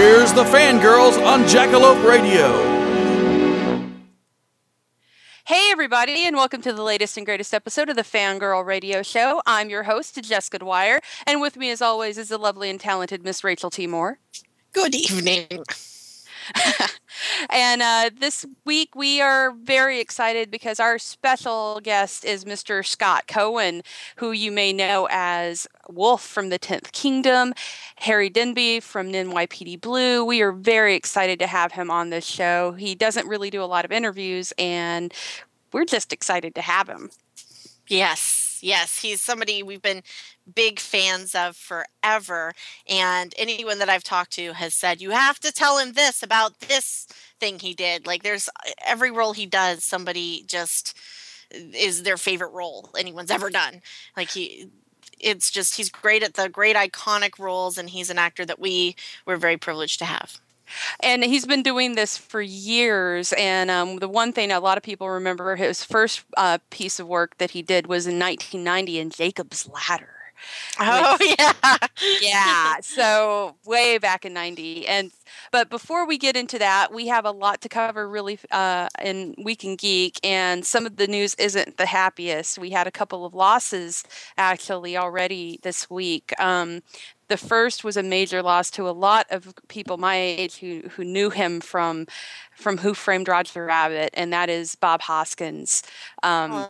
Here's the fangirls on Jackalope Radio. Hey, everybody, and welcome to the latest and greatest episode of the Fangirl Radio Show. I'm your host, Jessica Dwyer, and with me, as always, is the lovely and talented Miss Rachel T. Moore. Good evening. and uh, this week we are very excited because our special guest is Mr. Scott Cohen, who you may know as Wolf from the Tenth Kingdom, Harry Denby from NYPD Blue. We are very excited to have him on this show. He doesn't really do a lot of interviews, and we're just excited to have him. Yes, yes. He's somebody we've been big fans of forever. And anyone that I've talked to has said, you have to tell him this about this thing he did. Like, there's eh, every role he does, somebody just eh, is their favorite role anyone's ever done. Like, he. It's just he's great at the great iconic roles, and he's an actor that we were very privileged to have. And he's been doing this for years. And um, the one thing a lot of people remember his first uh, piece of work that he did was in 1990 in Jacob's Ladder. Oh Which- yeah, yeah so way back in 90 and but before we get into that we have a lot to cover really uh, in week in geek. And some of the news isn't the happiest. We had a couple of losses actually already this week. Um, the first was a major loss to a lot of people my age who, who knew him from from Who Framed Roger Rabbit, and that is Bob Hoskins. Um,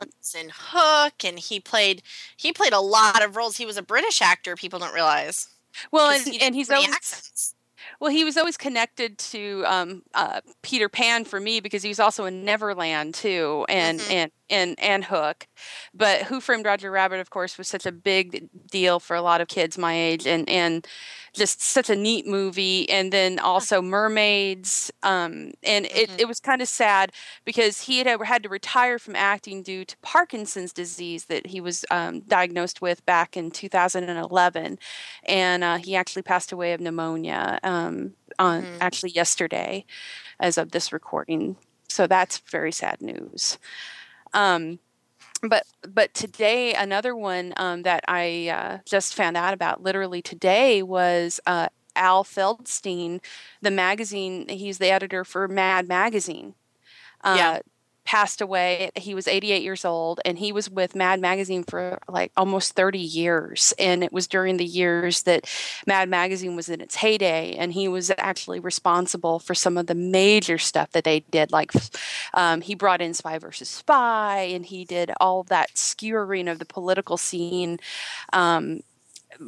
Hook, and he played he played a lot of roles. He was a British actor. People don't realize. well, and, he and he's always accents. Well, he was always connected to um, uh, Peter Pan for me because he was also in Neverland too, and Mhm. and and and Hook. But Who Framed Roger Rabbit, of course, was such a big deal for a lot of kids my age, and and just such a neat movie. And then also Mermaids, um, and it Mhm. it was kind of sad because he had had to retire from acting due to Parkinson's disease that he was um, diagnosed with back in 2011 and uh, he actually passed away of pneumonia um, on Mhm. actually yesterday, as of this recording. So that's very sad news. Um, but but today another one um, that I uh, just found out about literally today was uh, Al Feldstein, the magazine. He's the editor for Mad Magazine. Uh, Yeah. Passed away. He was 88 years old, and he was with Mad Magazine for like almost 30 years. And it was during the years that Mad Magazine was in its heyday, and he was actually responsible for some of the major stuff that they did. Like um, he brought in Spy versus Spy, and he did all that skewering of the political scene. Um,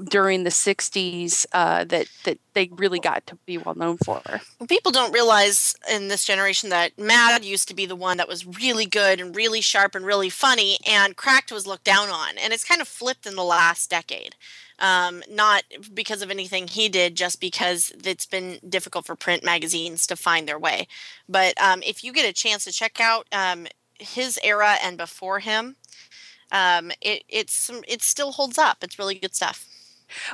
during the 60s uh, that that they really got to be well known for. Well, people don't realize in this generation that Mad used to be the one that was really good and really sharp and really funny, and Cracked was looked down on, and it's kind of flipped in the last decade. Um, not because of anything he did, just because it's been difficult for print magazines to find their way. But um, if you get a chance to check out um, his era and before him, um, it it's it still holds up. It's really good stuff.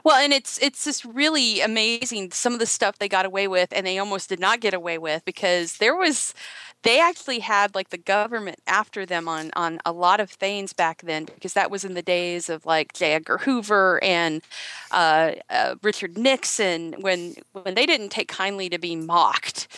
Well, and it's it's just really amazing some of the stuff they got away with, and they almost did not get away with because there was they actually had like the government after them on on a lot of things back then because that was in the days of like J. Edgar Hoover and uh, uh, Richard Nixon when when they didn't take kindly to being mocked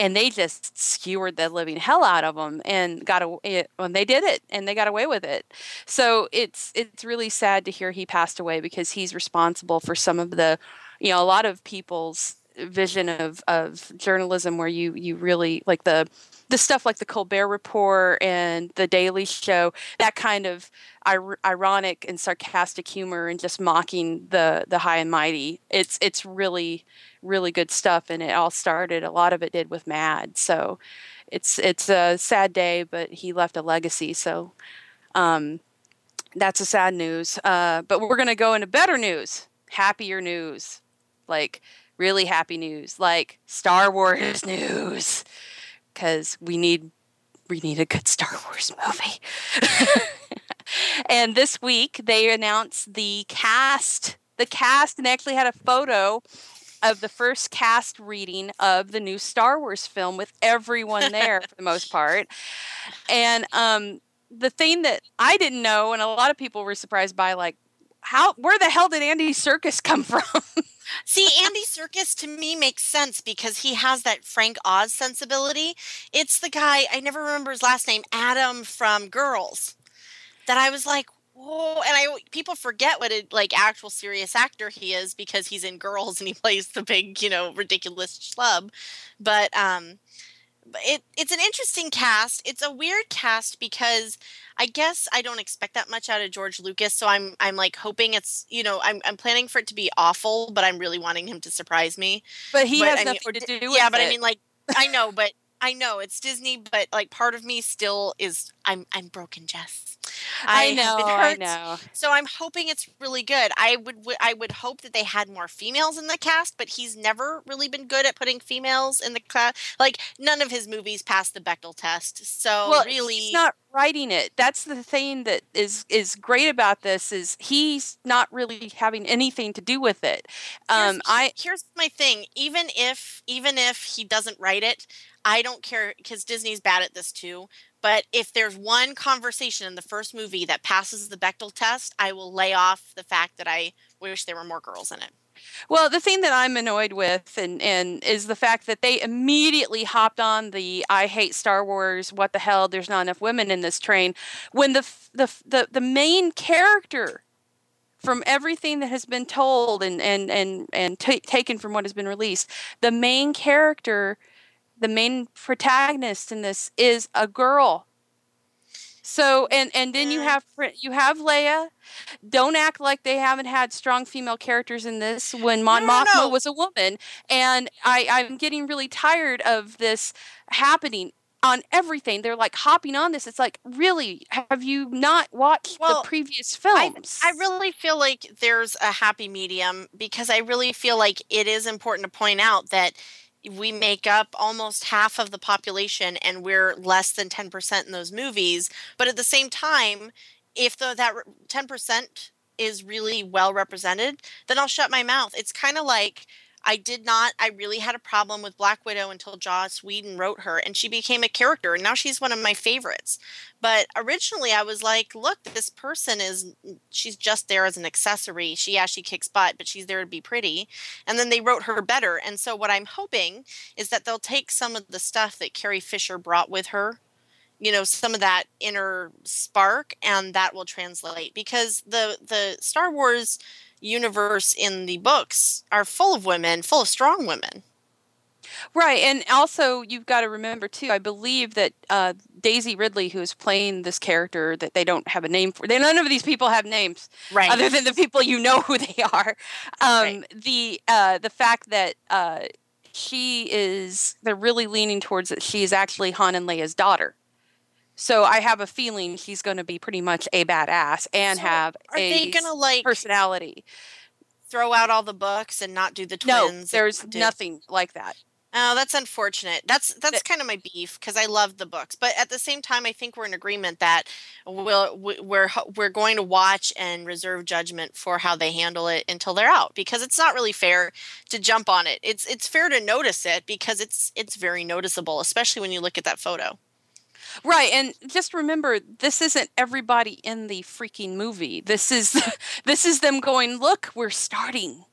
and they just skewered the living hell out of them and got away when they did it and they got away with it so it's it's really sad to hear he passed away because he's responsible for some of the you know a lot of people's vision of of journalism where you you really like the the stuff like the Colbert Report and the Daily Show, that kind of ir- ironic and sarcastic humor and just mocking the the high and mighty. It's it's really really good stuff, and it all started. A lot of it did with Mad, so it's it's a sad day, but he left a legacy. So um, that's a sad news. Uh, but we're gonna go into better news, happier news, like really happy news, like Star Wars news because we need we need a good Star Wars movie. and this week they announced the cast, the cast, and actually had a photo of the first cast reading of the new Star Wars film with everyone there for the most part. And um, the thing that I didn't know, and a lot of people were surprised by, like, how where the hell did Andy Serkis come from? See, Andy Serkis to me makes sense because he has that Frank Oz sensibility. It's the guy I never remember his last name, Adam from Girls. That I was like, whoa! And I people forget what a like actual serious actor he is because he's in Girls and he plays the big, you know, ridiculous schlub. But um, it it's an interesting cast. It's a weird cast because I guess I don't expect that much out of George Lucas, so I'm I'm like hoping it's you know I'm I'm planning for it to be awful, but I'm really wanting him to surprise me. But he But, has I mean, nothing to do yeah, but it. I mean like I know, but I know it's Disney, but like part of me still is I'm I'm broken, Jess. I know, I know. So I'm hoping it's really good. I would w- I would hope that they had more females in the cast, but he's never really been good at putting females in the cast. Like none of his movies passed the Bechdel test. So well, really, he's not writing it. That's the thing that is is great about this is he's not really having anything to do with it. here's, Um, I here's my thing. Even if even if he doesn't write it, I don't care because Disney's bad at this too. But if there's one conversation in the first movie that passes the Bechdel test, I will lay off the fact that I wish there were more girls in it. Well, the thing that I'm annoyed with and, and is the fact that they immediately hopped on the I hate Star Wars, what the hell, there's not enough women in this train when the the the, the main character from everything that has been told and and and and ta taken from what has been released, the main character, the main protagonist in this is a girl. So and and then you have you have Leia. Don't act like they haven't had strong female characters in this when Mon No, no, was a woman. And I I'm getting really tired of this happening on everything. They're like hopping on this. It's like, really, have you not watched Well, the previous I, films? I really feel like there's a happy medium because I really feel like it is important to point out that we make up almost half of the population and we're less than 10% in those movies. But at the same time, if that 10% is really well represented, then I'll shut my mouth. It's kind of like I did not, I really had a problem with Black Widow until Joss Whedon wrote her and she became a character and now she's one of my favorites. But originally I was like, look, this person is, mm, she's just there as an accessory. She, yeah, she kicks butt, but she's there to be pretty. And then they wrote her better. And so what I'm hoping is that they'll take some of the stuff that Carrie Fisher brought with her you know some of that inner spark and that will translate because the the Star Wars universe in the books are full of women, full of strong women. Right, and also you've got to remember too. I believe that uh, Daisy Ridley, who is playing this character that they don't have a name for, they, none of these people have names Right. other than the people you know who they are. Um, Right. The uh, the fact that uh, she is, they're really leaning towards that she is actually Han and Leia's daughter. So I have a feeling he's going to be pretty much a badass and So have are a they gonna like personality. throw out all the books and not do the twins. No, there's Do- nothing like that. Oh, that's unfortunate. That's that's kind of my beef because I love the books, but at the same time, I think we're in agreement that we'll we're we're going to watch and reserve judgment for how they handle it until they're out because it's not really fair to jump on it. It's it's fair to notice it because it's it's very noticeable, especially when you look at that photo. Right, and just remember, this isn't everybody in the freaking movie. This is this is them going, "Look, we're starting."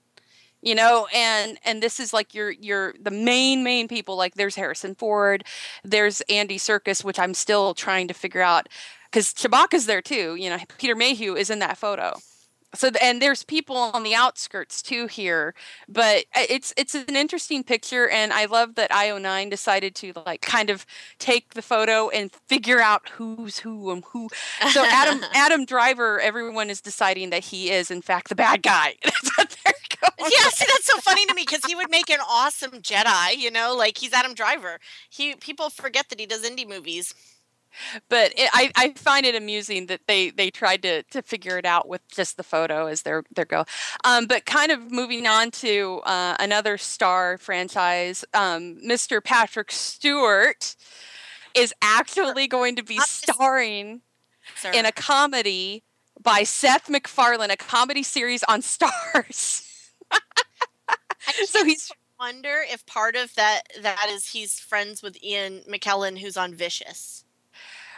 you know and and this is like your your the main main people like there's harrison ford there's andy Serkis, which i'm still trying to figure out because chewbacca's there too you know peter mayhew is in that photo so and there's people on the outskirts too here but uh, it's it's an interesting picture and i love that io9 decided to like kind of take the photo and figure out who's who and who. So adam adam driver everyone is deciding that he is in fact the bad guy. That's what they're going yeah see that's so funny to me because he would make an awesome jedi you know like he's adam driver. He people forget that he does indie movies but it, I, I find it amusing that they they tried to to figure it out with just the photo as their their go. Um, but kind of moving on to uh, another star franchise, um, Mr. Patrick Stewart is actually going to be starring in a comedy by Seth MacFarlane, a comedy series on Starz. so he's wonder if part of that that is he's friends with Ian McKellen who's on Vicious.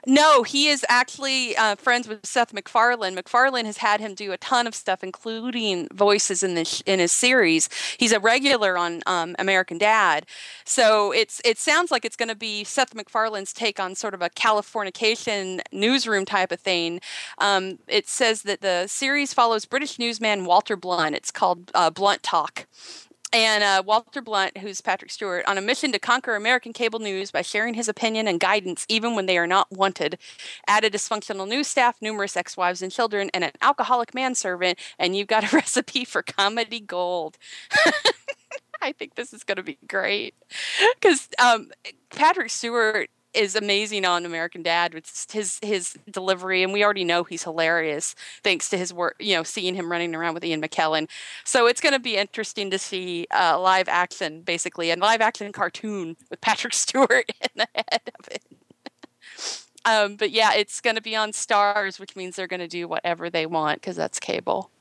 No, he is actually uh, friends with Seth MacFarlane. MacFarlane has had him do a ton of stuff, including voices in this in his series. He's a regular on um, American Dad, so it's it sounds like it's going to be Seth MacFarlane's take on sort of a Californication newsroom type of thing. Um, it says that the series follows British newsman Walter Blunt. It's called uh, Blunt Talk, and uh, Walter Blunt, who's Patrick Stewart, on a mission to conquer American cable news by sharing his opinion and guidance even when they are not wanted. Add a dysfunctional news staff, numerous ex wives and children, and an alcoholic manservant, and you've got a recipe for comedy gold. I think this is going to be great because um, Patrick Stewart is amazing on American Dad with his his delivery, and we already know he's hilarious thanks to his work. You know, seeing him running around with Ian McKellen. So it's going to be interesting to see uh, live action, basically, a live action cartoon with Patrick Stewart in the head of it. um, but yeah, it's going to be on Starz, which means they're going to do whatever they want because that's cable.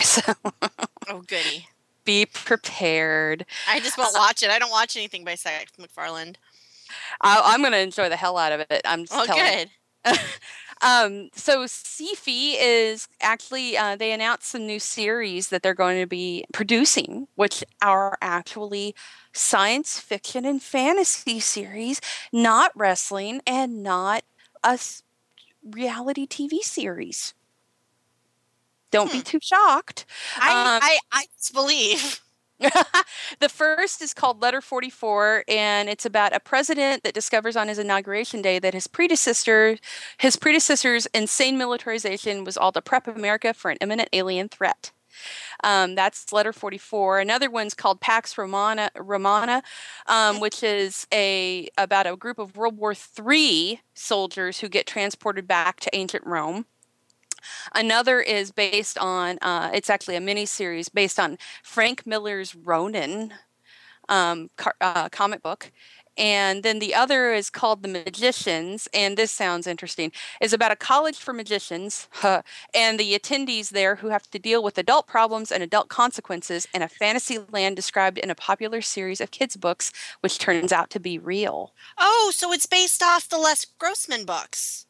So, oh goody. Be prepared. I just won't watch it. I don't watch anything by Seth MacFarlane. I, am going to enjoy the hell out of it. I'm just oh, telling. good. um, so Syfy is actually uh, they announced some new series that they're going to be producing, which are actually science fiction and fantasy series, not wrestling and not a reality TV series. Don't hmm. be too shocked. I, um, I, I believe. the first is called Letter 44, and it's about a president that discovers on his inauguration day that his predecessor, his predecessor's insane militarization was all to prep America for an imminent alien threat. Um, that's letter 44. Another one's called Pax Romana, Romana um, which is a about a group of World War III soldiers who get transported back to ancient Rome. Another is based on, uh, it's actually a mini series based on Frank Miller's Ronin um, car, uh, comic book. And then the other is called The Magicians, and this sounds interesting. is about a college for magicians, huh, and the attendees there who have to deal with adult problems and adult consequences in a fantasy land described in a popular series of kids' books, which turns out to be real. Oh, so it's based off the Lev Grossman books.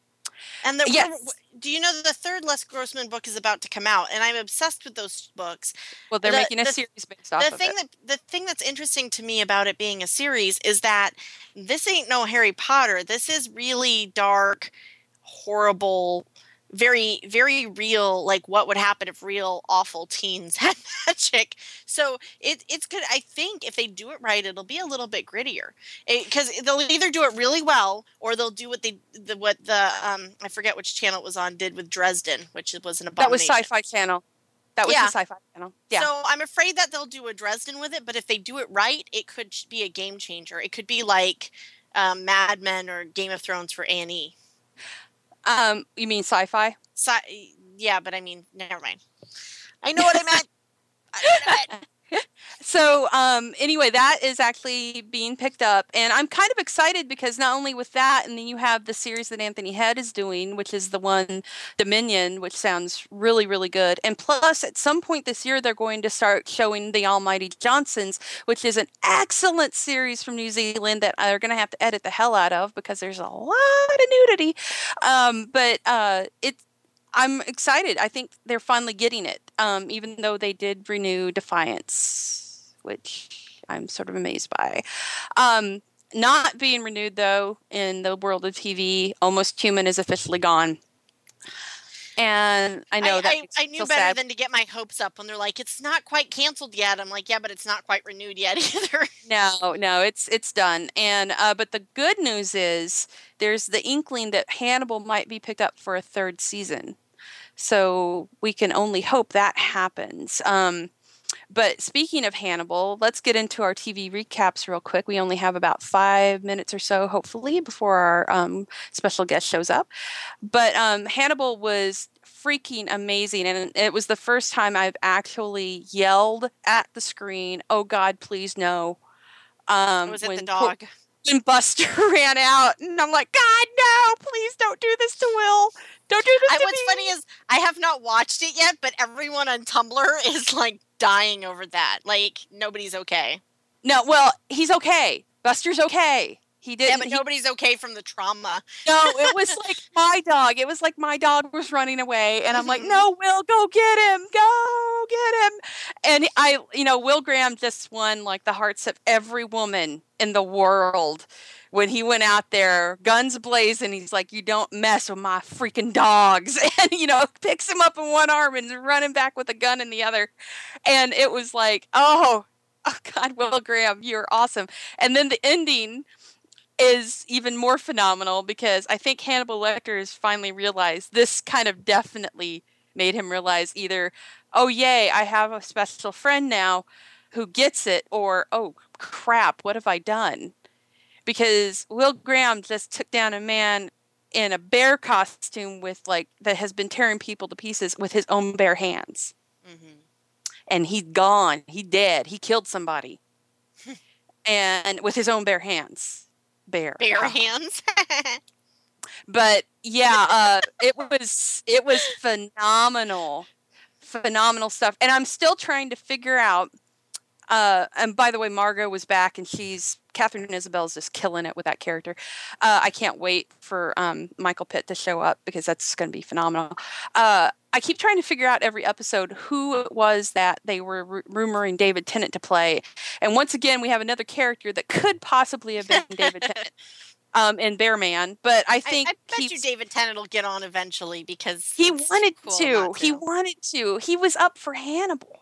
And the, yes. do you know the third Lev Grossman book is about to come out? And I'm obsessed with those books. Well, they're the, making a the, series based off the of thing it. That, the thing that's interesting to me about it being a series is that this ain't no Harry Potter. This is really dark, horrible very very real like what would happen if real awful teens had magic so it, it's good i think if they do it right it'll be a little bit grittier. Because they'll either do it really well or they'll do what they the what the um i forget which channel it was on did with dresden which was an abomination. that was sci-fi channel. That was yeah. the sci-fi channel. Yeah. So i'm afraid that they'll do a dresden with it but if they do it right it could be a game changer. It could be like um, mad men or game of thrones for a&e um, you mean sci-fi? Sci- yeah, but I mean, never mind. I know what I meant. so um, anyway, that is actually being picked up, and I'm kind of excited because not only with that, and then you have the series that Anthony Head is doing, which is the one Dominion, which sounds really really good, and plus at some point this year they're going to start showing the Almighty Johnsons, which is an excellent series from New Zealand that they're going to have to edit the hell out of because there's a lot of nudity, um, but uh, I'm excited. I think they're finally getting it, um, even though they did renew Defiance, which I'm sort of amazed by. Um, not being renewed, though, in the world of TV, Almost Human is officially gone. And I know I, that I, I knew better sad. than to get my hopes up when they're like, it's not quite canceled yet. I'm like, yeah, but it's not quite renewed yet either. No, no, it's it's done. And uh, but the good news is there's the inkling that Hannibal might be picked up for a third season. So we can only hope that happens. Um, but speaking of Hannibal, let's get into our TV recaps real quick. We only have about five minutes or so, hopefully, before our um, special guest shows up. But um, Hannibal was freaking amazing. And it was the first time I've actually yelled at the screen, Oh God, please no. Um, was it the when- dog? when Buster ran out, and I'm like, God, no! Please don't do this to Will. Don't do this I, what's me. funny is I have not watched it yet, but everyone on Tumblr is like dying over that. Like nobody's okay. no, well, he's okay. Buster's okay. He didn't. but he- nobody's okay from the trauma. no, it was like my dog. It was like my dog was running away, and I'm like, mm-hmm. no, Will, go get him, go get him. And I, you know, Will Graham just won like the hearts of every woman in the world when he went out there, guns blazing. He's like, you don't mess with my freaking dogs, and you know, picks him up in one arm and running back with a gun in the other, and it was like, oh. Oh God, Will Graham, you're awesome. And then the ending, is even more phenomenal because I think Hannibal Lecter has finally realized this kind of definitely made him realize either, oh, yay, I have a special friend now who gets it, or oh, crap, what have I done? Because Will Graham just took down a man in a bear costume with like that has been tearing people to pieces with his own bare hands hmm and he's gone. He dead. He killed somebody, and with his own bare hands. Bare. Bare Wow. hands. But yeah, uh, it was it was phenomenal, phenomenal stuff. And I'm still trying to figure out. Uh, and by the way, Margot was back, and she's Catherine and Isabel's just killing it with that character. Uh, I can't wait for um, Michael Pitt to show up because that's going to be phenomenal. Uh, I keep trying to figure out every episode who it was that they were ru- rumoring David Tennant to play, and once again we have another character that could possibly have been David Tennant um, in Bearman, but I I, think I bet you David Tennant will get on eventually because he wanted cool to. not He wanted to. He was up for Hannibal,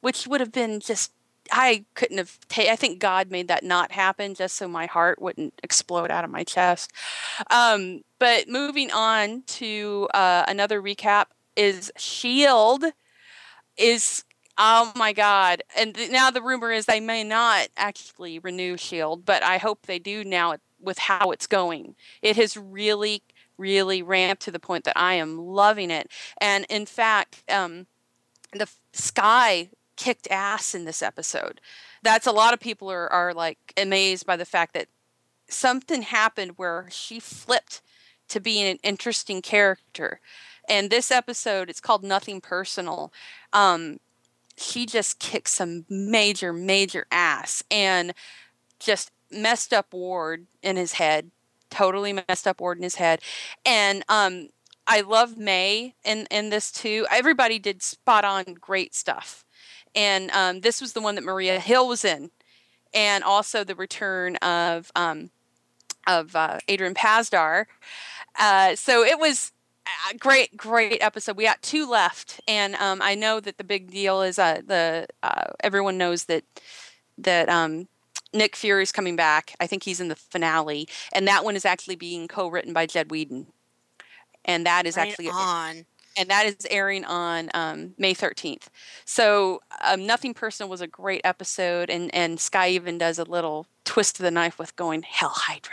which would have been just. I couldn't have. Ta- I think God made that not happen just so my heart wouldn't explode out of my chest. Um, but moving on to uh, another recap is Shield is. Oh my God! And th- now the rumor is they may not actually renew Shield, but I hope they do now with how it's going. It has really really ramped to the point that I am loving it. And in fact, um, the Skye kicked ass in this episode. That's a lot of people are, are like amazed by the fact that something happened where she flipped to being an interesting character. And this episode, it's called Nothing Personal. Um, she just kicked some major, major ass and just messed up Ward in his head totally messed up ward in his head. And um, I love May in, in this too. Everybody did spot on great stuff. And um, this was the one that Maria Hill was in. And also the return of um, of uh, Adrian Pasdar. Uh, so it was a great, great episode. We got two left, and um, I know that the big deal is uh, the uh, everyone knows that that um, Nick Fury's coming back. I think he's in the finale, and that one is actually being co-written by Jed Whedon, and that is Right actually on. And that is airing on um, May 13th. So, um, Nothing Personal was a great episode, and, and Skye even does a little twist of the knife with going Hell Hydra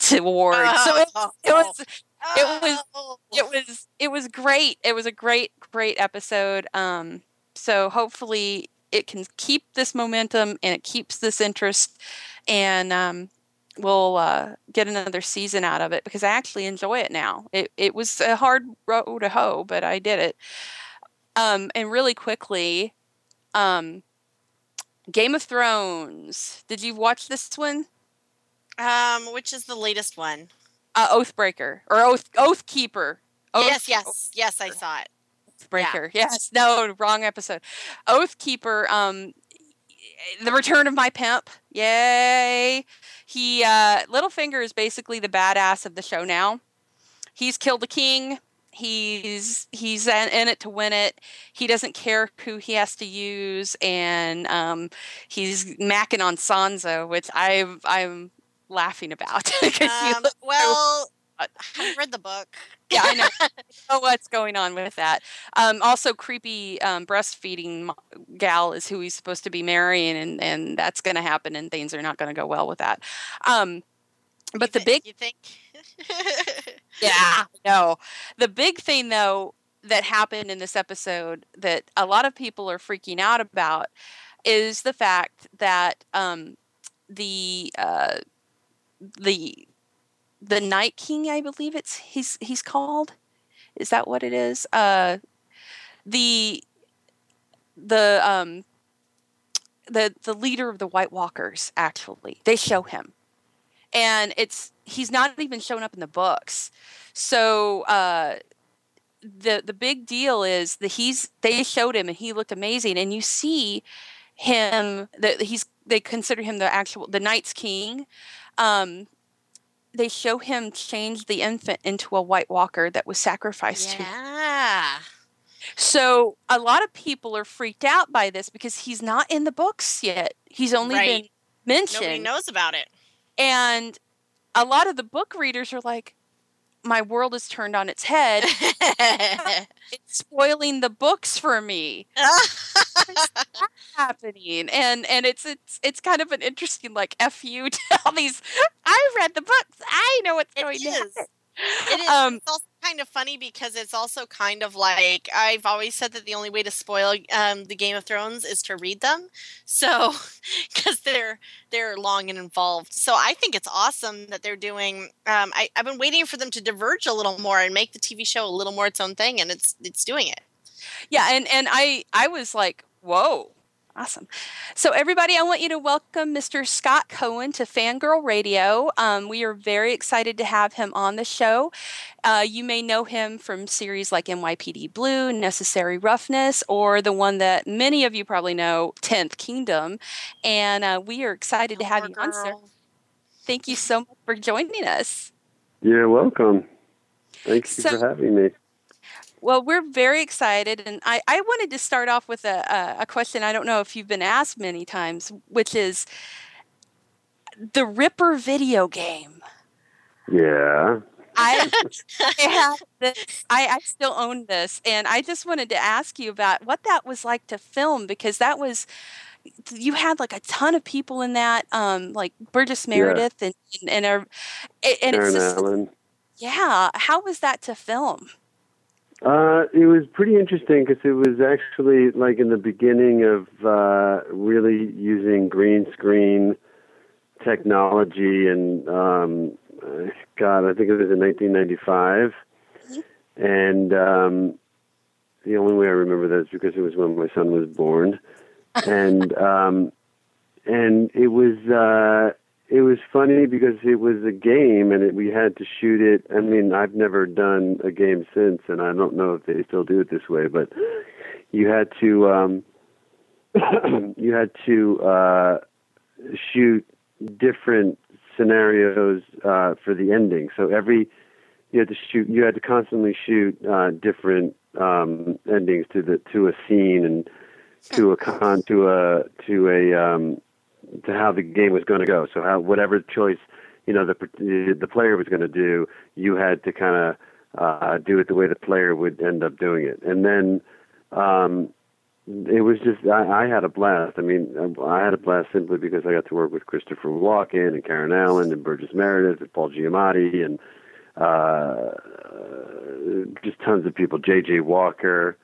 to Ward. so it, it was it was- Oh. it was it was great. It was a great great episode. Um, so hopefully it can keep this momentum and it keeps this interest, and um, we'll uh, get another season out of it because I actually enjoy it now. It it was a hard road to hoe, but I did it. Um, and really quickly, um, Game of Thrones. Did you watch this one? Um, which is the latest one? Uh, Oathbreaker or Oath Oathkeeper. Oath, yes, yes, yes. I saw it. Oathbreaker. Yes, no, wrong episode. Oathkeeper. Um, the return of my pimp. Yay! He uh, Littlefinger is basically the badass of the show now. He's killed the king. He's he's in it to win it. He doesn't care who he has to use, and um, he's macking on Sansa, which I I'm laughing about. Um, well, I haven't read the book. yeah, I know. I know what's going on with that. Um, also, creepy um, breastfeeding gal is who he's supposed to be marrying, and and that's going to happen, and things are not going to go well with that. Um, but the You thi- big you think? yeah, no. The big thing though that happened in this episode that a lot of people are freaking out about is the fact that um, the uh, the the Night King, I believe it's he's he's called. Is that what it is? Uh, the the um the the leader of the White Walkers actually. They show him. And it's he's not even shown up in the books. So uh the the big deal is that he's they showed him and he looked amazing. And you see him that he's they consider him the actual the Night's King. Um they show him change the infant into a white walker that was sacrificed to him. yeah. So a lot of people are freaked out by this because he's not in the books yet. He's only Right. been mentioned. Nobody knows about it. And a lot of the book readers are like, my world is turned on its head. It's spoiling the books for me. Happening. And and it's it's it's kind of an interesting like F you to all these I read the books. I know what's It going to is. happen. It is. Um, it's also kind of funny because it's also kind of like I've always said that the only way to spoil um, the Game of Thrones is to read them. So, because they're they're long and involved. So I think it's awesome that they're doing. Um, I, I've been waiting for them to diverge a little more and make the TV show a little more its own thing, and it's it's doing it. Yeah, and and I I was like, whoa, awesome. So everybody, I want you to welcome Mr. Scott Cohen to Fangirl Radio. Um, we are very excited to have him on the show. Uh, you may know him from series like NYPD Blue, Necessary Roughness, or the one that many of you probably know, Tenth Kingdom. And uh, we are excited to have Poor you on, sir. Thank you so much for joining us. You're welcome. Thank you So- for having me. Well, we're very excited, and I, I wanted to start off with a, a, a question I don't know if you've been asked many times, which is the Ripper video game. Yeah. I, I have this, I, I still own this, and I just wanted to ask you about what that was like to film because that was you had like a ton of people in that, um, like Burgess Meredith and and, and, uh, and it's just Allen. yeah. How was that to film? Uh, it was pretty interesting because it was actually like in the beginning of uh, really using green screen technology, and um, God, I think it was in 1995. And um, the only way I remember that is because it was when my son was born, and um, and it was. Uh, it was funny because it was a game and it, we had to shoot it. I mean, I've never done a game since, and I don't know if they still do it this way, but you had to um, you had to uh, shoot different scenarios uh, for the ending. So every you had to shoot, you had to constantly shoot uh, different um, endings to the to a scene and to a con to a to a um, to how the game was going to go. So how whatever choice you know the the player was going to do, you had to kind of uh, do it the way the player would end up doing it. And then um, it was just I, I had a blast. I mean, I had a blast simply because I got to work with Christopher Walken and Karen Allen and Burgess Meredith and Paul Giamatti and uh, just tons of people. J.J. Walker.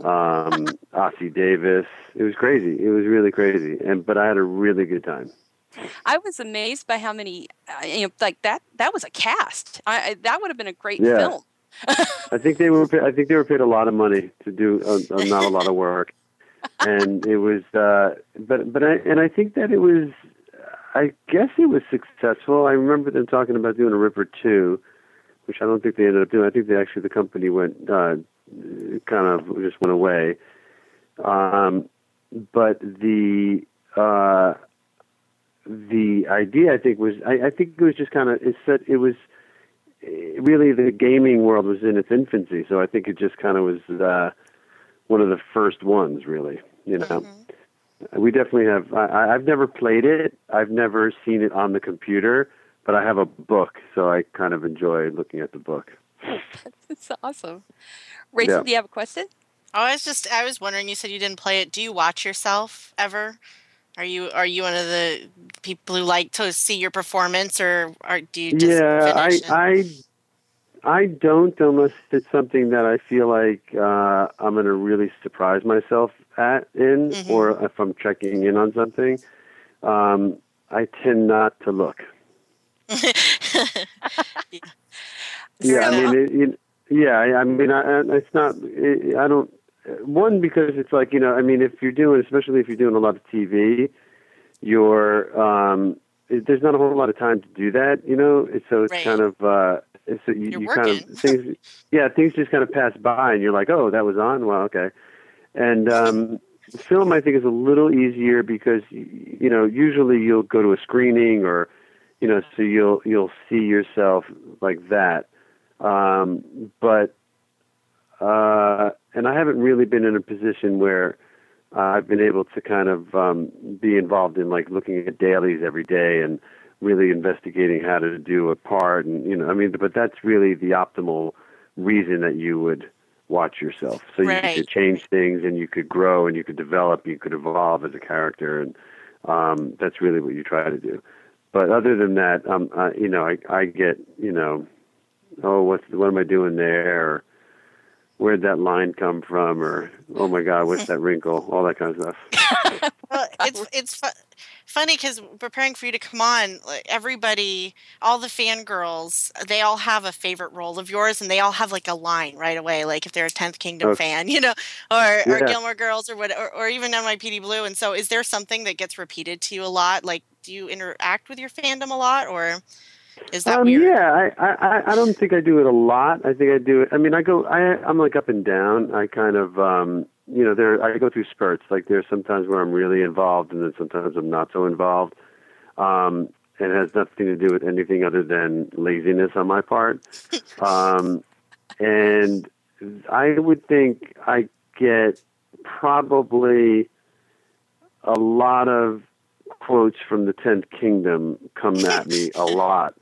Um, Ossie Davis. It was crazy. It was really crazy, and but I had a really good time. I was amazed by how many, uh, you know, like that. That was a cast. I, that would have been a great Yeah. film. I think they were. I think they were paid a lot of money to do uh, uh, not a lot of work, and it was. Uh, but but I and I think that it was. I guess it was successful. I remember them talking about doing a Ripper two, which I don't think they ended up doing. I think they actually the company went uh, kind of just went away. Um, but the uh, the idea I think was I, I think it was just kind of it said it was really the gaming world was in its infancy, so I think it just kind of was uh, one of the first ones, really. You know, we definitely have. I, I- I've never played it. I've never seen it on the computer, but I have a book, so I kind of enjoy looking at the book. It's awesome. Rachel, Yeah. do you have a question? Oh, I was just I was wondering. You said you didn't play it. Do you watch yourself ever? Are you are you one of the people who like to see your performance, or, or do you just yeah, I, finish it? I I don't unless it's something that I feel like uh, I'm going to really surprise myself at in, Mhm. or if I'm checking in on something. Um, I tend not to look. Yeah, I So- mean, it, it, yeah, I, I mean, I, I- it's not. It, I don't. One because it's like you know, I mean, if you're doing, especially if you're doing a lot of TV, you're um, it, there's not a whole lot of time to do that, you know. It's, so it's Right. kind of uh, it's you, You're kind of things. Yeah, things just kind of pass by, and you're like, oh, that was on. Well, okay. And um, film, I think, is a little easier because you know usually you'll go to a screening or you know, so you'll you'll see yourself like that. Um, but uh, and I haven't really been in a position where uh, I've been able to kind of um, be involved in like looking at dailies every day and really investigating how to do a part. And you know, I mean, but that's really the optimal reason that you would watch yourself, so you could change things and you could grow and you could develop, you could evolve as a character, and um, that's really what you try to do. But other than that, um, uh, you know, I, I get, you know, oh, what's what am I doing there? Or, Where'd that line come from? Or oh my God, what's that wrinkle? All that kind of stuff. well, it's it's fu- funny because preparing for you to come on, like everybody, all the fangirls, they all have a favorite role of yours, and they all have like a line right away. Like if they're a Tenth Kingdom Okay. fan, you know, or or Gilmore Girls, or what, or, or even NYPD Blue. And so, is there something that gets repeated to you a lot? Like, do you interact with your fandom a lot, or is that um, weird? Yeah, I, I, I don't think I do it a lot. I think I do it. I mean, I go, I, I'm like up and down. I kind of, um, you know, there, I go through spurts. Like there's sometimes where I'm really involved, and then sometimes I'm not so involved. Um, and it has nothing to do with anything other than laziness on my part. um, and I would think I get probably a lot of quotes from the Tenth Kingdom come at me a lot.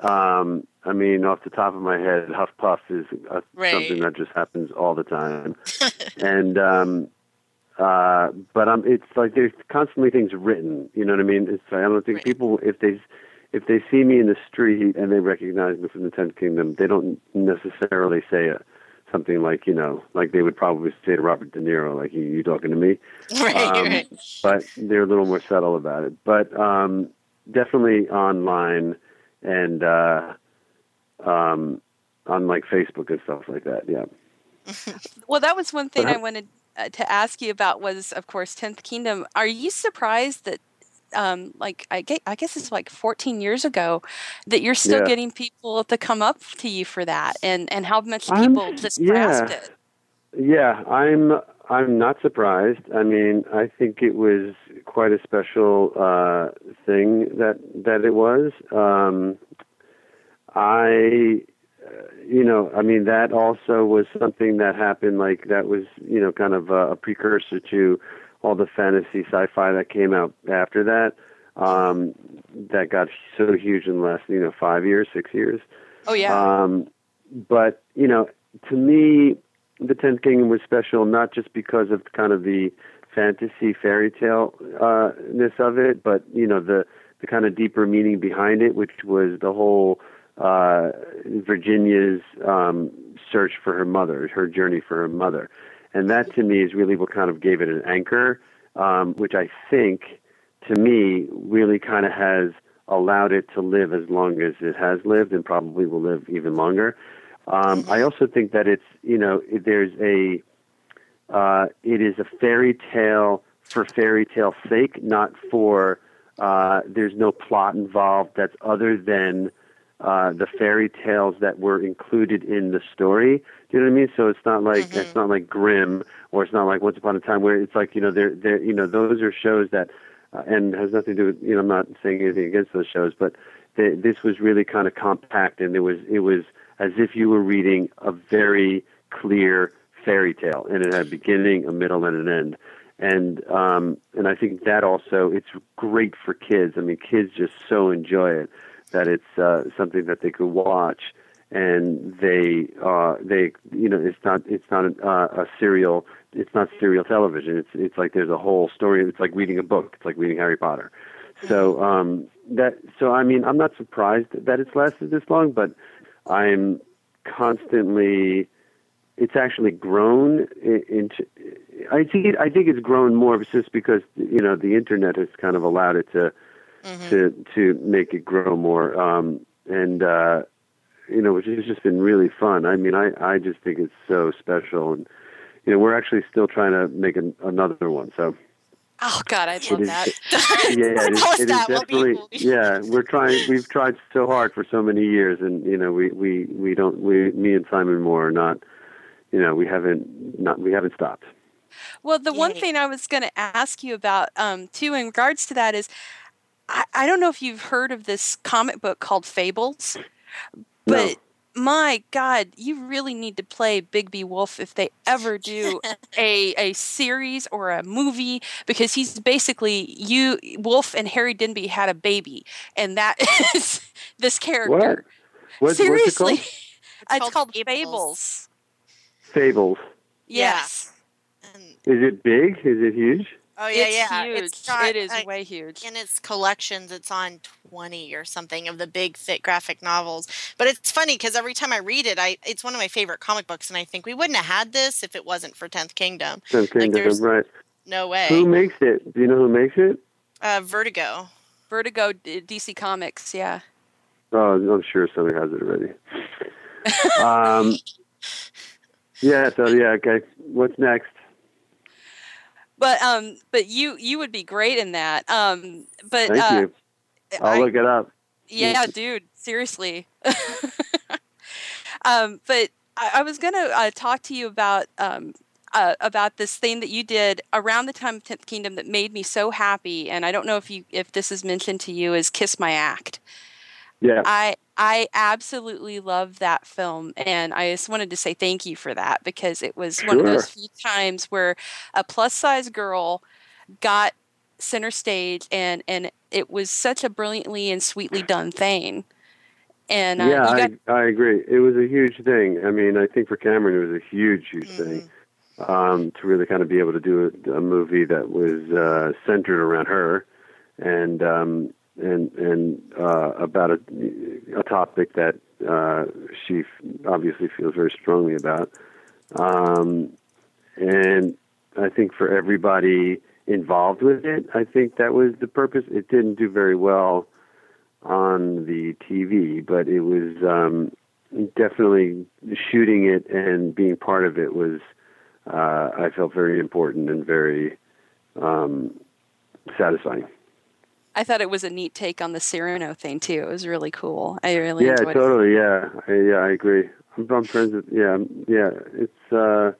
Um, I mean, off the top of my head, Huff Puff is uh Right. something that just happens all the time, and um, uh, but um, it's like there's constantly things written. You know what I mean? It's I don't think Right. people if they if they see me in the street and they recognize me from the Tenth Kingdom, they don't necessarily say a, something like you know like they would probably say to Robert De Niro, like you, you talking to me right, um, right. but they're a little more subtle about it. But um, definitely online and uh, um, on like Facebook and stuff like that. Yeah. Well, that was one thing But I wanted uh, to ask you about was, of course, Tenth Kingdom. Are you surprised that, um, like, I guess, I guess it's like 14 years ago, that you're still Yeah. getting people to come up to you for that, and and how much people just grasped it. Yeah, I'm. I'm not surprised. I mean, I think it was quite a special uh, thing that that it was. Um, I, uh, you know, I mean, that also was something that happened. Like that was, you know, kind of a, a precursor to all the fantasy sci-fi that came out after that. Um, that got so huge in the last, you know, five years, six years. Oh yeah, Um, but you know, to me, the Tenth Kingdom was special not just because of kind of the fantasy fairy tale uh, ness of it, but you know the the kind of deeper meaning behind it, which was the whole uh, Virginia's um, search for her mother, her journey for her mother, and that to me is really what kind of gave it an anchor, um, which I think to me really kind of has allowed it to live as long as it has lived, and probably will live even longer. Um, I also think that it's you know there's a uh, it is a fairy tale for fairy tale sake, not for uh, there's no plot involved that's other than uh, the fairy tales that were included in the story. Do you know what I mean? So it's not like Mm-hmm. it's not like Grimm or it's not like Once Upon a Time where it's like you know they're they're you know those are shows that uh, and has nothing to do with you know I'm not saying anything against those shows, but they, this was really kind of compact and it was it was as if you were reading a very clear fairy tale and it had a beginning, a middle, and an end. And um, and I think that also it's great for kids. I mean, kids just so enjoy it that it's uh, something that they could watch and they uh, they you know it's not it's not a, uh, a serial it's not serial television. It's it's like there's a whole story. It's like reading a book. It's like reading Harry Potter. So um, that so I mean I'm not surprised that it's lasted this long, but I'm constantly it's actually grown i- into I think it, I think it's grown more just because you know the internet has kind of allowed it to to to make it grow more um, and uh, you know which has just been really fun. I mean I I just think it's so special and you know we're actually still trying to make an, another one so Oh God, I love is- that. yeah, it is, it is. We'll be- definitely. yeah, we're trying. We've tried so hard for so many years, and you know, we we we don't. We me and Simon Moore are not. You know, we haven't not we haven't stopped. Well, the one thing I was going to ask you about, um, too, in regards to that is, I, I don't know if you've heard of this comic book called Fables, but my God, you really need to play Bigby Wolf if they ever do a a series or a movie because he's basically you. Wolf and Harry Denby had a baby, and that is this character. What? What's, Seriously, what's it called? it's, called called Fables. Fables. Fables. Yeah. Yes, And, Is it big? Is it huge? Oh yeah, it's yeah. huge. It's got, it is way huge. in its collections it's on 20 or something of the big thick graphic novels but it's funny because every time i read it i it's one of my favorite comic books and i think we wouldn't have had this if it wasn't for 10th kingdom Tenth Kingdom, there's- right? no way Who makes it? Do you know who makes it? uh, vertigo Vertigo, DC Comics, yeah. Oh, I'm sure somebody has it already. um, yeah. So yeah. Okay. What's next? But um, but you you would be great in that. Um, but Thank uh, you. I'll I- look it up. yeah, dude, seriously. um, but I, I was gonna uh, talk to you about um. Uh, about this thing that you did around the time of Tenth Kingdom that made me so happy, and I don't know if you if this is mentioned to you, is Kiss My Act. Yeah. I I absolutely love that film, and I just wanted to say thank you for that because it was one of those few times where a plus size girl got center stage, and and it was such a brilliantly and sweetly done thing. And uh, yeah, got I, I agree. It was a huge thing. I mean, I think for Camryn, it was a huge, huge thing um, to really kind of be able to do a, a movie that was uh, centered around her and um, and and uh, about a, a topic that uh, she obviously feels very strongly about. Um, and I think for everybody involved with it, I think that was the purpose. It didn't do very well on the TV, but it was um, definitely shooting it and being part of it was uh, I felt very important and very um, satisfying. I thought it was a neat take on the Cyrano thing too. It was really cool. I really yeah, enjoyed it. totally. Yeah, I, yeah, I agree. I'm, I'm friends with. Yeah, yeah. It's uh,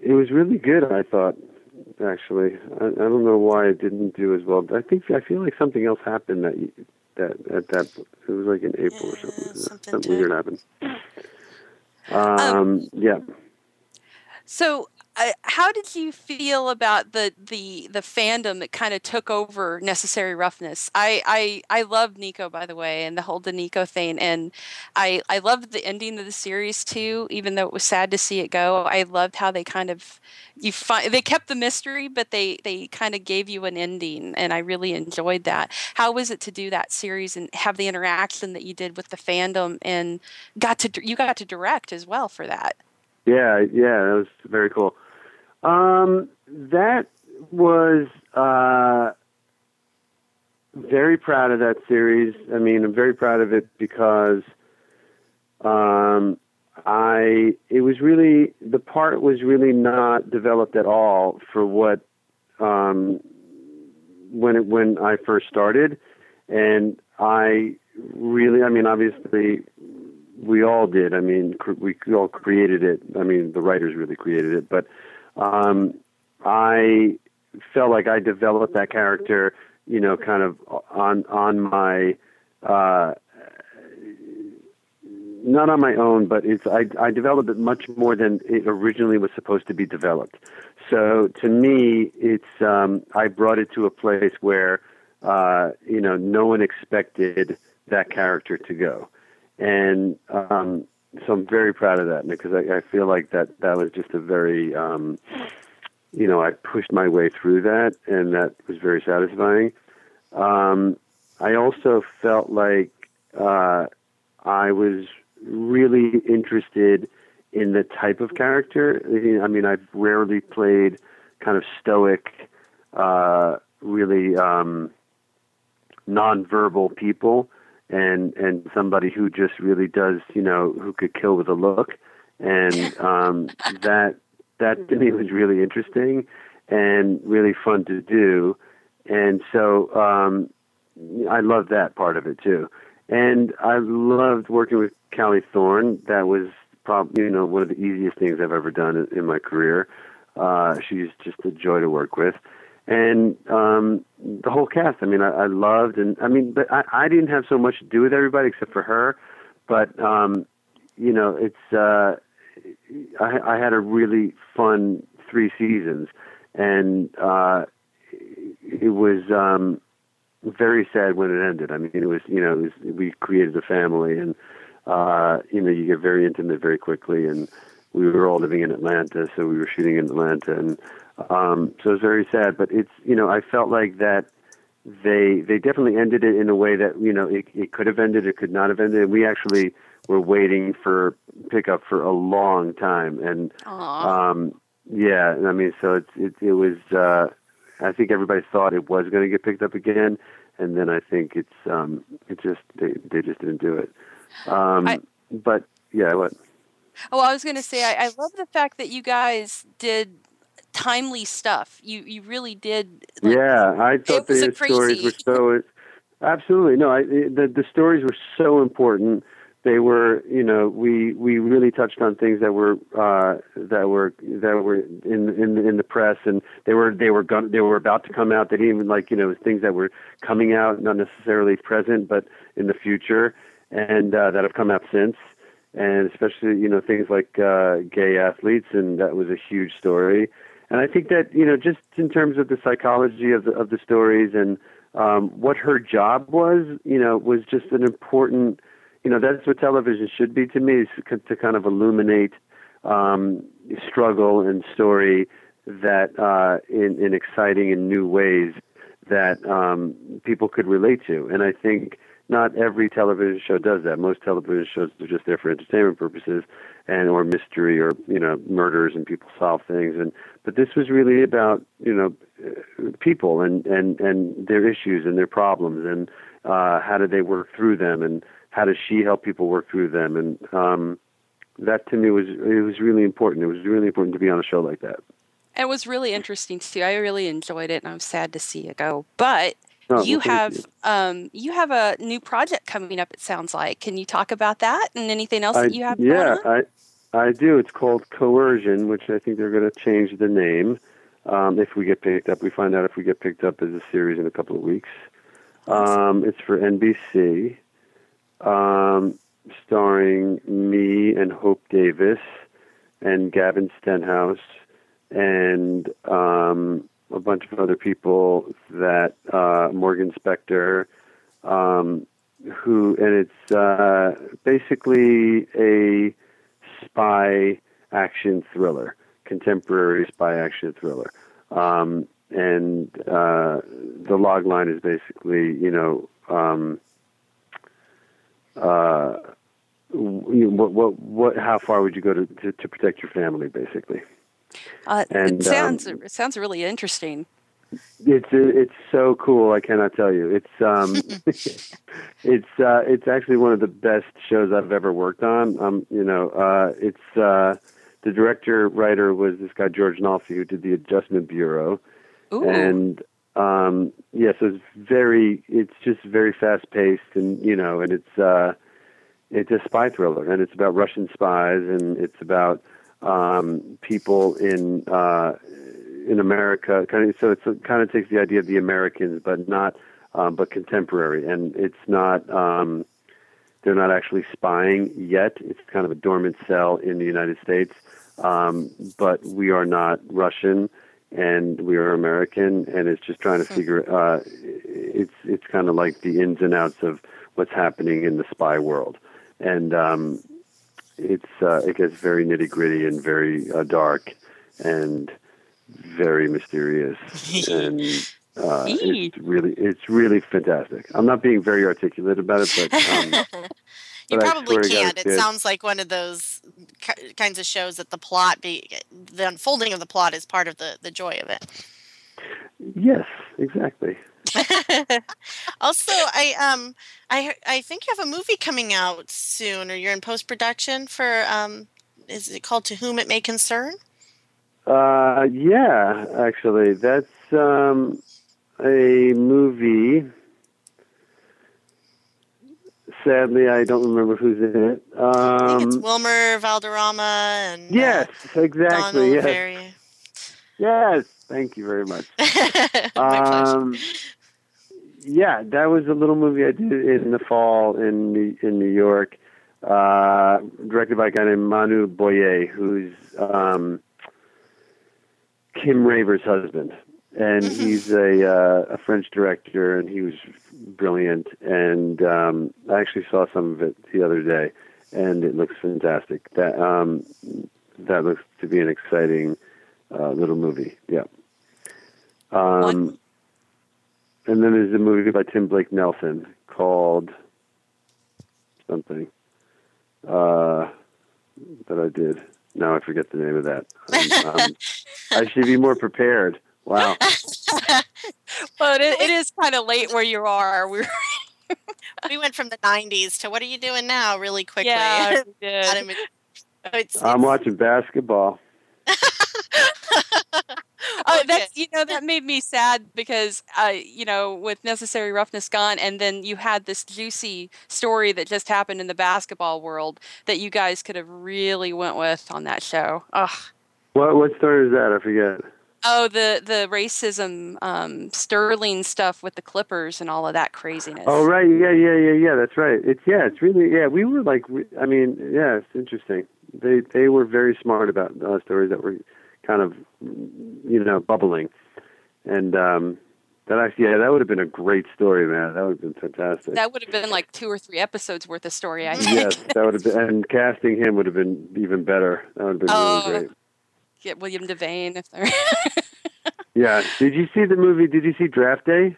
it was really good. I thought actually. I, I don't know why it didn't do as well. I think I feel like something else happened that that at that it was like in April or something. something something weird happened. Um, yeah. So, uh, how did you feel about the the the fandom that kind of took over Necessary Roughness? I I I loved Nico by the way, and the whole Nico thing, and I I loved the ending of the series too. Even though it was sad to see it go, I loved how they kind of you find they kept the mystery, but they they kind of gave you an ending, and I really enjoyed that. How was it to do that series and have the interaction that you did with the fandom, and got to you got to direct as well for that? Yeah, yeah, that was very cool. Um, that was uh, very proud of that series. I mean, I'm very proud of it because um, I it was really the part was really not developed at all for what um, when it when I first started, and I really, I mean, obviously we all did. I mean, cr- we all created it. I mean, the writers really created it, but um, I felt like I developed that character, you know, kind of on on my uh, not on my own, but it's I, I developed it much more than it originally was supposed to be developed. So to me, it's um, I brought it to a place where uh, you know no one expected that character to go, and um, so I'm very proud of that because I, I feel like that that was just a very um, you know I pushed my way through that, and that was very satisfying. Um, I also felt like uh, I was really interested in the type of character. I mean, I've rarely played kind of stoic, uh, really um, nonverbal people, and and somebody who just really does, you know, who could kill with a look, and um, that that to me was really interesting and really fun to do, and so um, I love that part of it too. And I loved working with Callie Thorne. That was probably you know one of the easiest things I've ever done in, in my career. Uh, she's just a joy to work with, and um, the whole cast. I mean, I, I loved, and I mean, but I, I didn't have so much to do with everybody except for her. But um, you know, it's uh, I, I had a really fun three seasons, and uh, it was. Um, very sad when it ended. I mean, it was you know it was, we created a family, and uh, you know you get very intimate very quickly, and we were all living in Atlanta, so we were shooting in Atlanta, and um, so it was very sad. But it's you know I felt like that they they definitely ended it in a way that you know it, it could have ended, it could not have ended. We actually were waiting for pickup for a long time, and um, yeah, I mean, so it's it, it was. Uh, I think everybody thought it was going to get picked up again, and then I think it's um, it just they they just didn't do it. Um, I- but yeah, what? Oh, I was going to say, I, I love the fact that you guys did timely stuff. You you really did. like- yeah, I thought the stories were so absolutely no. I the the stories were so important. They were, you know, we we really touched on things that were uh, that were that were in in in the press, and they were they were gon- they were about to come out. They didn't even like you know things that were coming out, not necessarily present, but in the future, and uh, that have come out since. And especially, you know, things like uh, gay athletes, and that was a huge story. And I think that you know, just in terms of the psychology of the of the stories and um, what her job was, you know, was just an important. You know, that's what television should be to me, is to kind of illuminate um, struggle and story that uh, in in exciting and new ways that um, people could relate to. And I think not every television show does that. Most television shows are just there for entertainment purposes and or mystery or you know murders and people solve things. And but this was really about you know people and and and their issues and their problems and uh, how did they work through them and how does she help people work through them and um, that to me was it was really important. It was really important to be on a show like that. It was really interesting too. I really enjoyed it, and I'm sad to see it go. But Oh, you well, have you. um, you have a new project coming up. It sounds like. Can you talk about that and anything else I, that you have? yeah? I I do. It's called Coercion, which I think they're going to change the name um, if we get picked up. We find out if we get picked up as a series in a couple of weeks. Um, it's for NBC, um, starring me and Hope Davis and Gavin Stenhouse and um, bunch of other people that uh, Morgan Spector, um, who and it's uh, basically a spy action thriller, contemporary spy action thriller. Um, and uh, the log line is basically, you know, um, uh, what, what, what, how far would you go to, to, to protect your family, basically? Uh, And, it sounds um, it sounds really interesting. It's it's so cool. I cannot tell you. It's um, it's uh, it's actually one of the best shows I've ever worked on. Um, you know, uh, it's uh, the director writer was this guy George Nolfi who did the Adjustment Bureau, Ooh. and um, yeah, so it's very, it's just very fast paced, and you know, and it's uh, it's a spy thriller, and it's about Russian spies, and it's about um, people in uh, in America. Kind of, so it kind of takes the idea of the Americans, but not, um, but contemporary, and it's not. Um, they're not actually spying yet. It's kind of a dormant cell in the United States, um, but we are not Russian and we are American, and it's just trying to figure. Uh, it's it's kind of like the ins and outs of what's happening in the spy world, and um, it's uh, it gets very nitty gritty and very uh, dark and very mysterious, and uh, it's really it's really fantastic. I'm not being very articulate about it, but. Um, You but probably swear to God, can't. it's It sounds like one of those ki- kinds of shows that the plot be the unfolding of the plot is part of the the joy of it. Yes, exactly. also, I um I I think you have a movie coming out soon, or you're in post production for um is it called To Whom It May Concern? Uh, yeah, actually, that's um, a movie. Sadly, I don't remember who's in it. I think it's Um, Wilmer Valderrama and uh, yes, exactly. Donald Yes, Berry. yes. Thank you very much. Um, yeah, that was a little movie I did in the fall in New, in New York, uh, directed by a guy named Manu Boyer, who's um, Kim Raver's husband, and he's a uh, a French director, and he was brilliant. And um, I actually saw some of it the other day, and it looks fantastic. That um, that looks to be an exciting uh, little movie. Yeah. Um, and then there's a movie by Tim Blake Nelson called something uh, that I did. Now I forget the name of that. Um, um, I should be more prepared. Wow. But it, it is kind of late where you are. We're we went from the 90s to what are you doing now really quickly yeah, we did. Adam, it's, I'm watching basketball. Oh, Okay. that's you know that made me sad because uh, you know with necessary roughness gone, and then you had this juicy story that just happened in the basketball world that you guys could have really went with on that show. Ugh. What what story is that? I forget. Oh, the the racism, um, Sterling stuff with the Clippers and all of that craziness. Oh right, yeah, yeah, yeah, yeah. That's right. It's yeah, it's really yeah. We were like, I mean, yeah, it's interesting. They they were very smart about uh, stories that were kind of you know bubbling, and um, that actually yeah, that would have been a great story, man. That would have been fantastic. That would have been like two or three episodes worth of story. I think. yes, that would have been, and casting him would have been even better. That would have been Oh. really great. Get William Devane if they're. Yeah. Did you see the movie? Did you see Draft Day?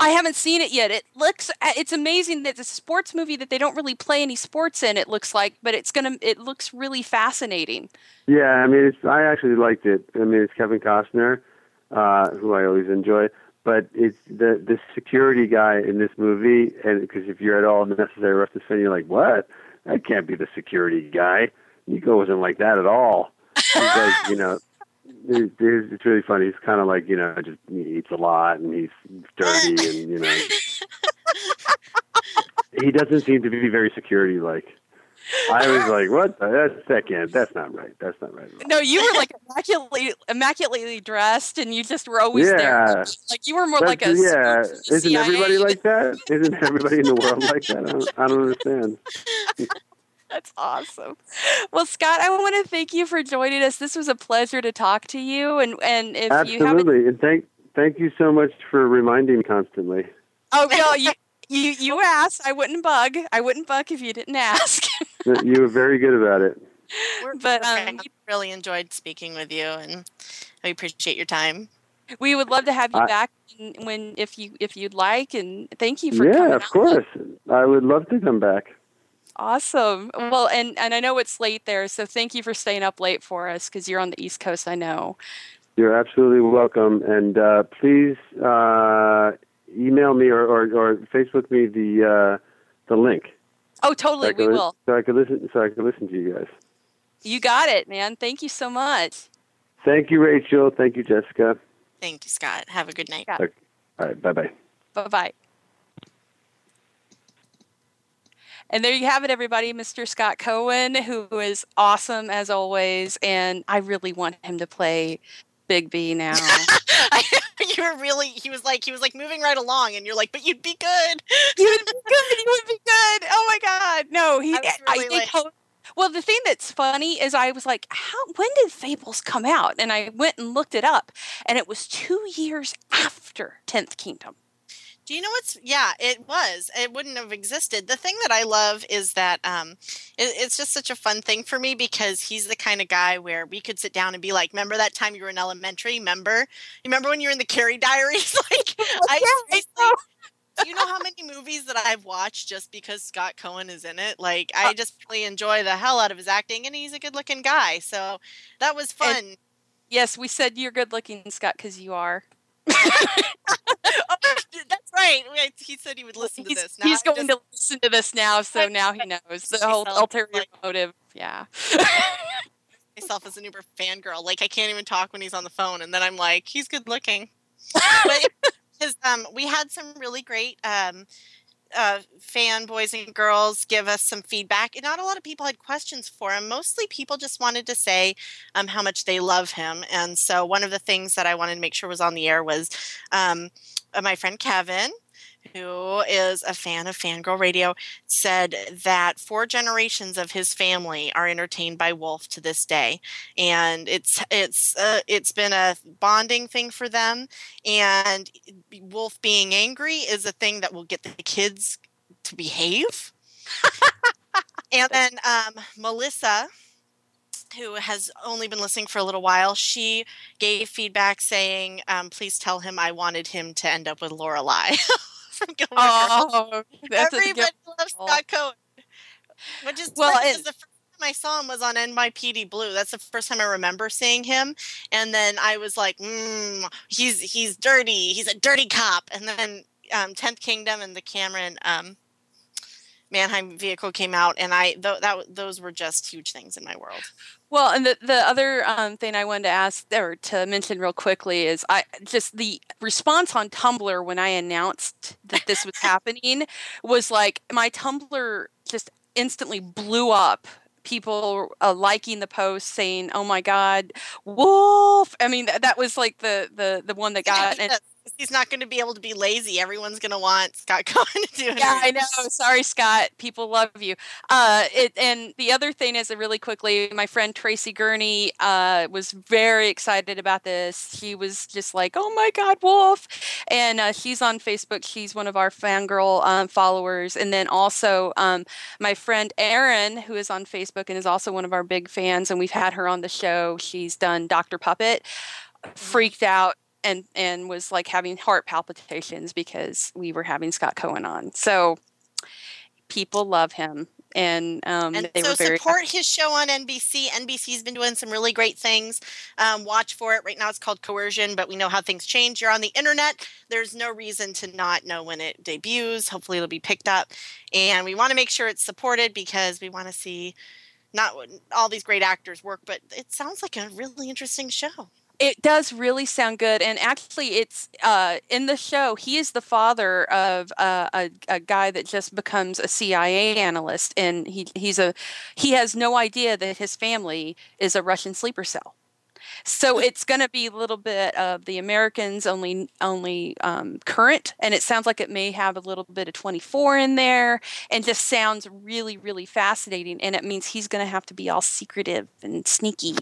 I haven't seen it yet. It looks uh, it's amazing that it's a sports movie that they don't really play any sports in. It looks like, but it's gonna it looks really fascinating. Yeah, I mean, it's, I actually liked it. I mean, it's Kevin Costner, uh, who I always enjoy, but it's the the security guy in this movie, and because if you're at all necessary roughness fan, you're like, what? That can't be the security guy. Nico wasn't like that at all. He's you know, it- it's it's really funny. He's kind of like, you know, just he eats a lot and he's dirty and you know, he doesn't seem to be very security like. I was like, what? That's that can't. That's not right. That's not right. No, you were like immaculately immaculately dressed, and you just were always Yeah. there. Like you were more like a yeah. spoof from the Isn't everybody like that? Isn't everybody in the world like that? I don't, I don't understand. That's awesome. Well, Scott, I want to thank you for joining us. This was a pleasure to talk to you. And and if you haven't, Absolutely, and thank thank you so much for reminding me constantly. oh no, you you you asked. I wouldn't bug. I wouldn't bug if you didn't ask. You were very good about it. we're, But, um, great. I really enjoyed speaking with you and I appreciate your time. we would love to have you I- back when, when if you if you'd like. And thank you for coming Yeah, of out. course. I would love to come back. Awesome. Well, and and I know it's late there, so thank you for staying up late for us because you're on the East Coast. I know. You're absolutely welcome, and uh, please uh, email me or, or, or Facebook me the uh, the link. Oh, totally. So We li- will. So I can listen. So I can listen to you guys. You got it, man. Thank you so much. Thank you, Rachel. Thank you, Jessica. Thank you, Scott. Have a good night. Yeah. All right. Bye bye. Bye bye. And there you have it, everybody. Mr. Scott Cohen, who is awesome as always. And I really want him to play Bigby now. you were really he was like he was like moving right along and you're like, but you'd be good. he would be good. He would be good. Oh my God. No, he. I was I, think. like- well, the thing that's funny is I was like, how? When did Fables come out? And I went and looked it up, and it was two years after Tenth Kingdom. Do you know what's? Yeah, it was. It wouldn't have existed. The thing that I love is that um, it, it's just such a fun thing for me because he's the kind of guy where we could sit down and be like, "Remember that time you were in elementary? Remember? You remember when you were in the Carrie Diaries? like, I, I do you know how many movies that I've watched just because Scott Cohen is in it? Like, I just really enjoy the hell out of his acting, and he's a good-looking guy. So that was fun. Yes, we said you're good looking, Scott, because you are. Right. He said he would listen to he's, this. Now he's I going just- to listen to this now, so I'm now he knows the whole ulterior like- motive. Yeah. myself as an Uber fangirl. Like I can't even talk when he's on the phone, and then I'm like, he's good looking. his, um, we had some really great um, uh, fan boys and girls give us some feedback. And not a lot of people had questions for him. Mostly people just wanted to say um, how much they love him. And so one of the things that I wanted to make sure was on the air was um, my friend Kevin. Who is a fan of Fangirl Radio said that four generations of his family are entertained by Wolf to this day, and it's it's uh, it's been a bonding thing for them. And Wolf being angry is a thing that will get the kids to behave. and then um, Melissa, who has only been listening for a little while, she gave feedback saying, um, "Please tell him I wanted him to end up with Lorelai." From Gilmore. Oh, that's Everybody good- loves. Scott Cohen. Which is Well, because the first time I saw him was on NYPD Blue. That's the first time I remember seeing him. And then I was like, mm, he's he's dirty. He's a dirty cop. And then um, Tenth Kingdom and the Camryn um, Manheim vehicle came out, and I th- that those were just huge things in my world. Well, and the the other um, thing I wanted to ask or to mention real quickly is I just the response on Tumblr when I announced that this was happening was like my Tumblr just instantly blew up. People uh, liking the post, saying, "Oh my God, Wolf!" I mean, that, that was like the the the one that Yeah, got. and- because he's not going to be able to be lazy. Everyone's going to want Scott Cohen to do it. yeah, I know. Sorry, Scott. People love you. Uh, it, and the other thing is, that really quickly, my friend Tracy Gurney uh, was very excited about this. He was just like, "Oh my God, Wolf!" And uh, she's on Facebook. She's one of our fangirl um, followers. And then also um, my friend Erin, who is on Facebook and is also one of our big fans, and we've had her on the show. She's done Doctor Puppet. Freaked out and and was like having heart palpitations because we were having Scott Cohen on. So people love him, and um, and they so were very support his show on NBC. NBC's been doing some really great things. Um, watch for it. Right now it's called Coercion, but we know how things change. You're on the internet. There's no reason to not know when it debuts. Hopefully it'll be picked up, and we want to make sure it's supported because we want to see not all these great actors work, but it sounds like a really interesting show. It does really sound good, and actually, it's uh, in the show. He is the father of uh, a, a guy that just becomes a CIA analyst, and he he's a he has no idea that his family is a Russian sleeper cell. So it's going to be a little bit of the Americans only only um, current, and it sounds like it may have a little bit of 24 in there, and just sounds really really fascinating. And it means he's going to have to be all secretive and sneaky.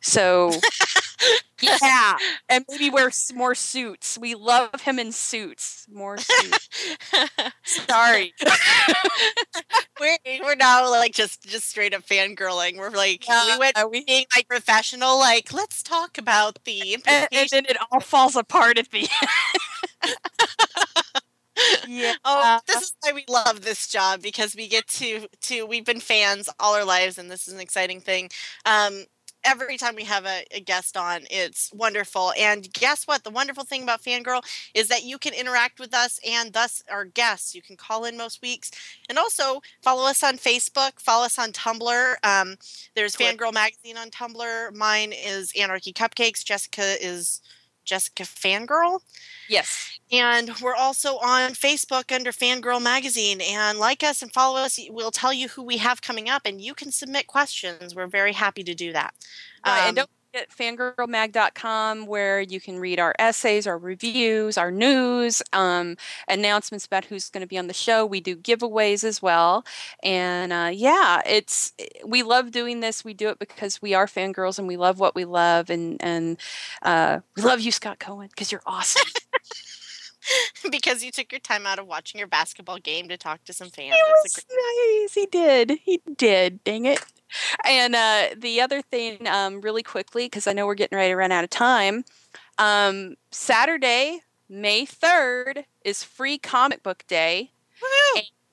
So yeah, and maybe wear more suits. We love him in suits. More suits. Sorry. we're we're now like just just straight up fangirling. We're like we went we- being like professional. Like let's talk about the and, and then it all falls apart at the end. Yeah. Oh, this is why we love this job because we get to to we've been fans all our lives, and this is an exciting thing. Um, every time we have a, a, guest on, it's wonderful. And guess what? The wonderful thing about Fangirl is that you can interact with us and thus our guests. You can call in most weeks. And also follow us on Facebook, follow us on Tumblr. Um, there's Fangirl Magazine on Tumblr. Mine is Anarchy Cupcakes. Jessica is Jessica Fangirl. Yes. And we're also on Facebook under Fangirl Magazine. And like us and follow us. We'll tell you who we have coming up, and you can submit questions. We're very happy to do that. Right, um, and don't at fangirlmag.com where you can read our essays, our reviews, our news, um, announcements about who's going to be on the show. We do giveaways as well, and uh, yeah, it's we love doing this. We do it because we are fangirls and we love what we love, and and uh, we love you, Scott Cohen, because you're awesome. because you took your time out of watching your basketball game to talk to some fans. It was great- nice. He did. He did. Dang it and uh, the other thing, um, really quickly, because I know we're getting ready to run out of time. Um, Saturday, May third, is Free Comic Book Day,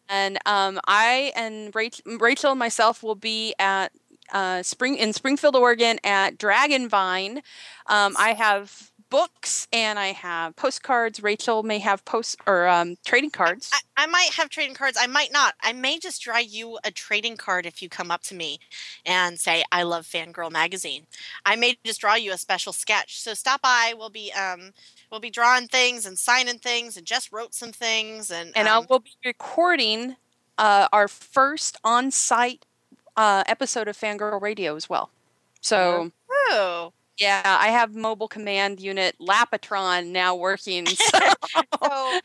and um, I and Rachel, Rachel and myself will be at uh, Spring in Springfield, Oregon, at Dragonvine. Um, I have books and I have postcards. Rachel may have post or um, trading cards. I, I, might have trading cards. I might not. I may just draw you a trading card if you come up to me and say, "I love Fangirl magazine." I may just draw you a special sketch. So stop by. We'll be um, we'll be drawing things and signing things, and just wrote some things, and and um, I will be recording uh, our first on-site uh, episode of Fangirl Radio as well. So. Oh. Yeah, I have mobile command unit Lapatron now working. So. so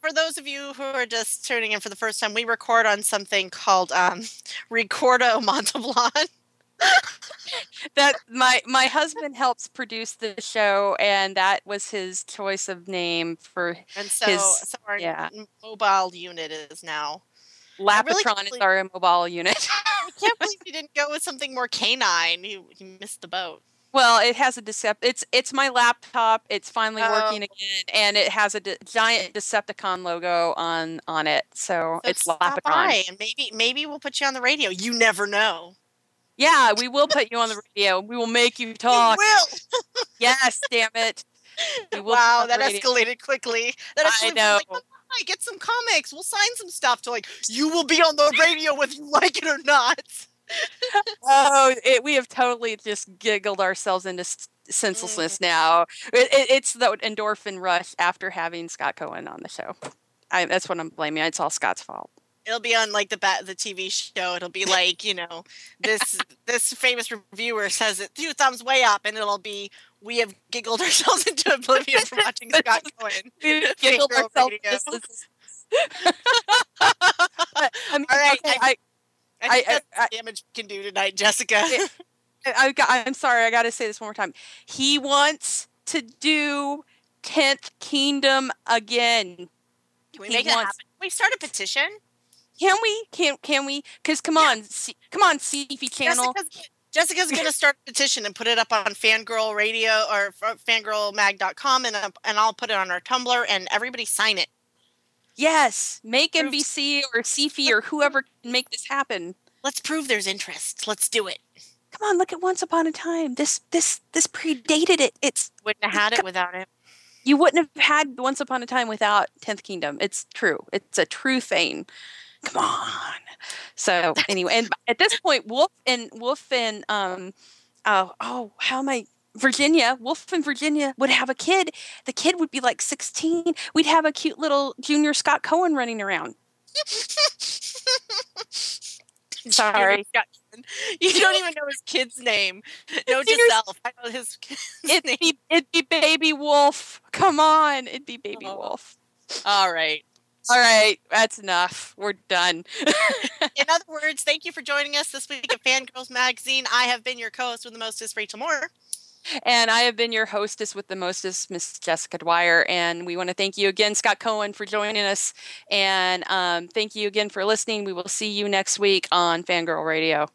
for those of you who are just tuning in for the first time, we record on something called um, Recordo Montalban. that my my husband helps produce the show, and that was his choice of name for and so, his so our yeah. mobile unit is now Lapatron really is our mobile unit. I can't believe you didn't go with something more canine. You, you missed the boat. Well, it has a decept. It's it's my laptop. It's finally oh. working again, and it has a de- giant Decepticon logo on on it. So, so it's Lapatron. And maybe maybe we'll put you on the radio. You never know. Yeah, we will put you on the radio. We will make you talk. We will. yes, damn it. wow, that escalated quickly. That actually I know. Like, oh, get some comics. We'll sign some stuff to like. You will be on the radio whether you like it or not oh, it, we have totally just giggled ourselves into senselessness mm. now. It, it, it's the endorphin rush after having Scott Cohen on the show. I, that's what I'm blaming. It's all Scott's fault. It'll be on like the bat, the TV show. It'll be like you know this this famous reviewer says it two thumbs way up, and it'll be we have giggled ourselves into oblivion from watching Scott Cohen. we giggled ourselves. I mean, all right, okay, I, I think I, I, damage can do tonight, Jessica. I, I'm sorry, I got to say this one more time. He wants to do Tenth Kingdom again. Can we he make wants, it happen? Can we start a petition? Can we? Can can we? Because come yeah. on, see, come on, Syfy channel. Jessica's, Jessica's going to start a petition and put it up on Fangirl Radio or fangirlmag.com, and and I'll put it on our Tumblr, and everybody sign it. Yes, make NBC or Syfy or whoever can make this happen. Let's prove there's interest. Let's do it. Come on, look at Once Upon a Time. This this this predated it. It's wouldn't have had it without it. You wouldn't have had Once Upon a Time without Tenth Kingdom. It's true. It's a true thing. Come on. So anyway, and at this point, Wolf and Wolf and um, oh oh, how am I Virginia, Wolf in Virginia would have a kid. The kid would be like 16. We'd have a cute little junior Scott Cohen running around. Sorry. You don't even know his kid's name. No, yourself. I know his it'd name. Be, it'd be Baby Wolf. Come on. It'd be Baby oh. Wolf. All right. All right, that's enough. We're done. In other words, thank you for joining us this week at Fangirls Magazine. I have been your co-host with the mostest, Rachel Moore. And I have been your hostess with the mostest, Miss Jessica Dwyer. And we want to thank you again, Scott Cohen, for joining us. And um, thank you again for listening. We will see you next week on Fangirl Radio.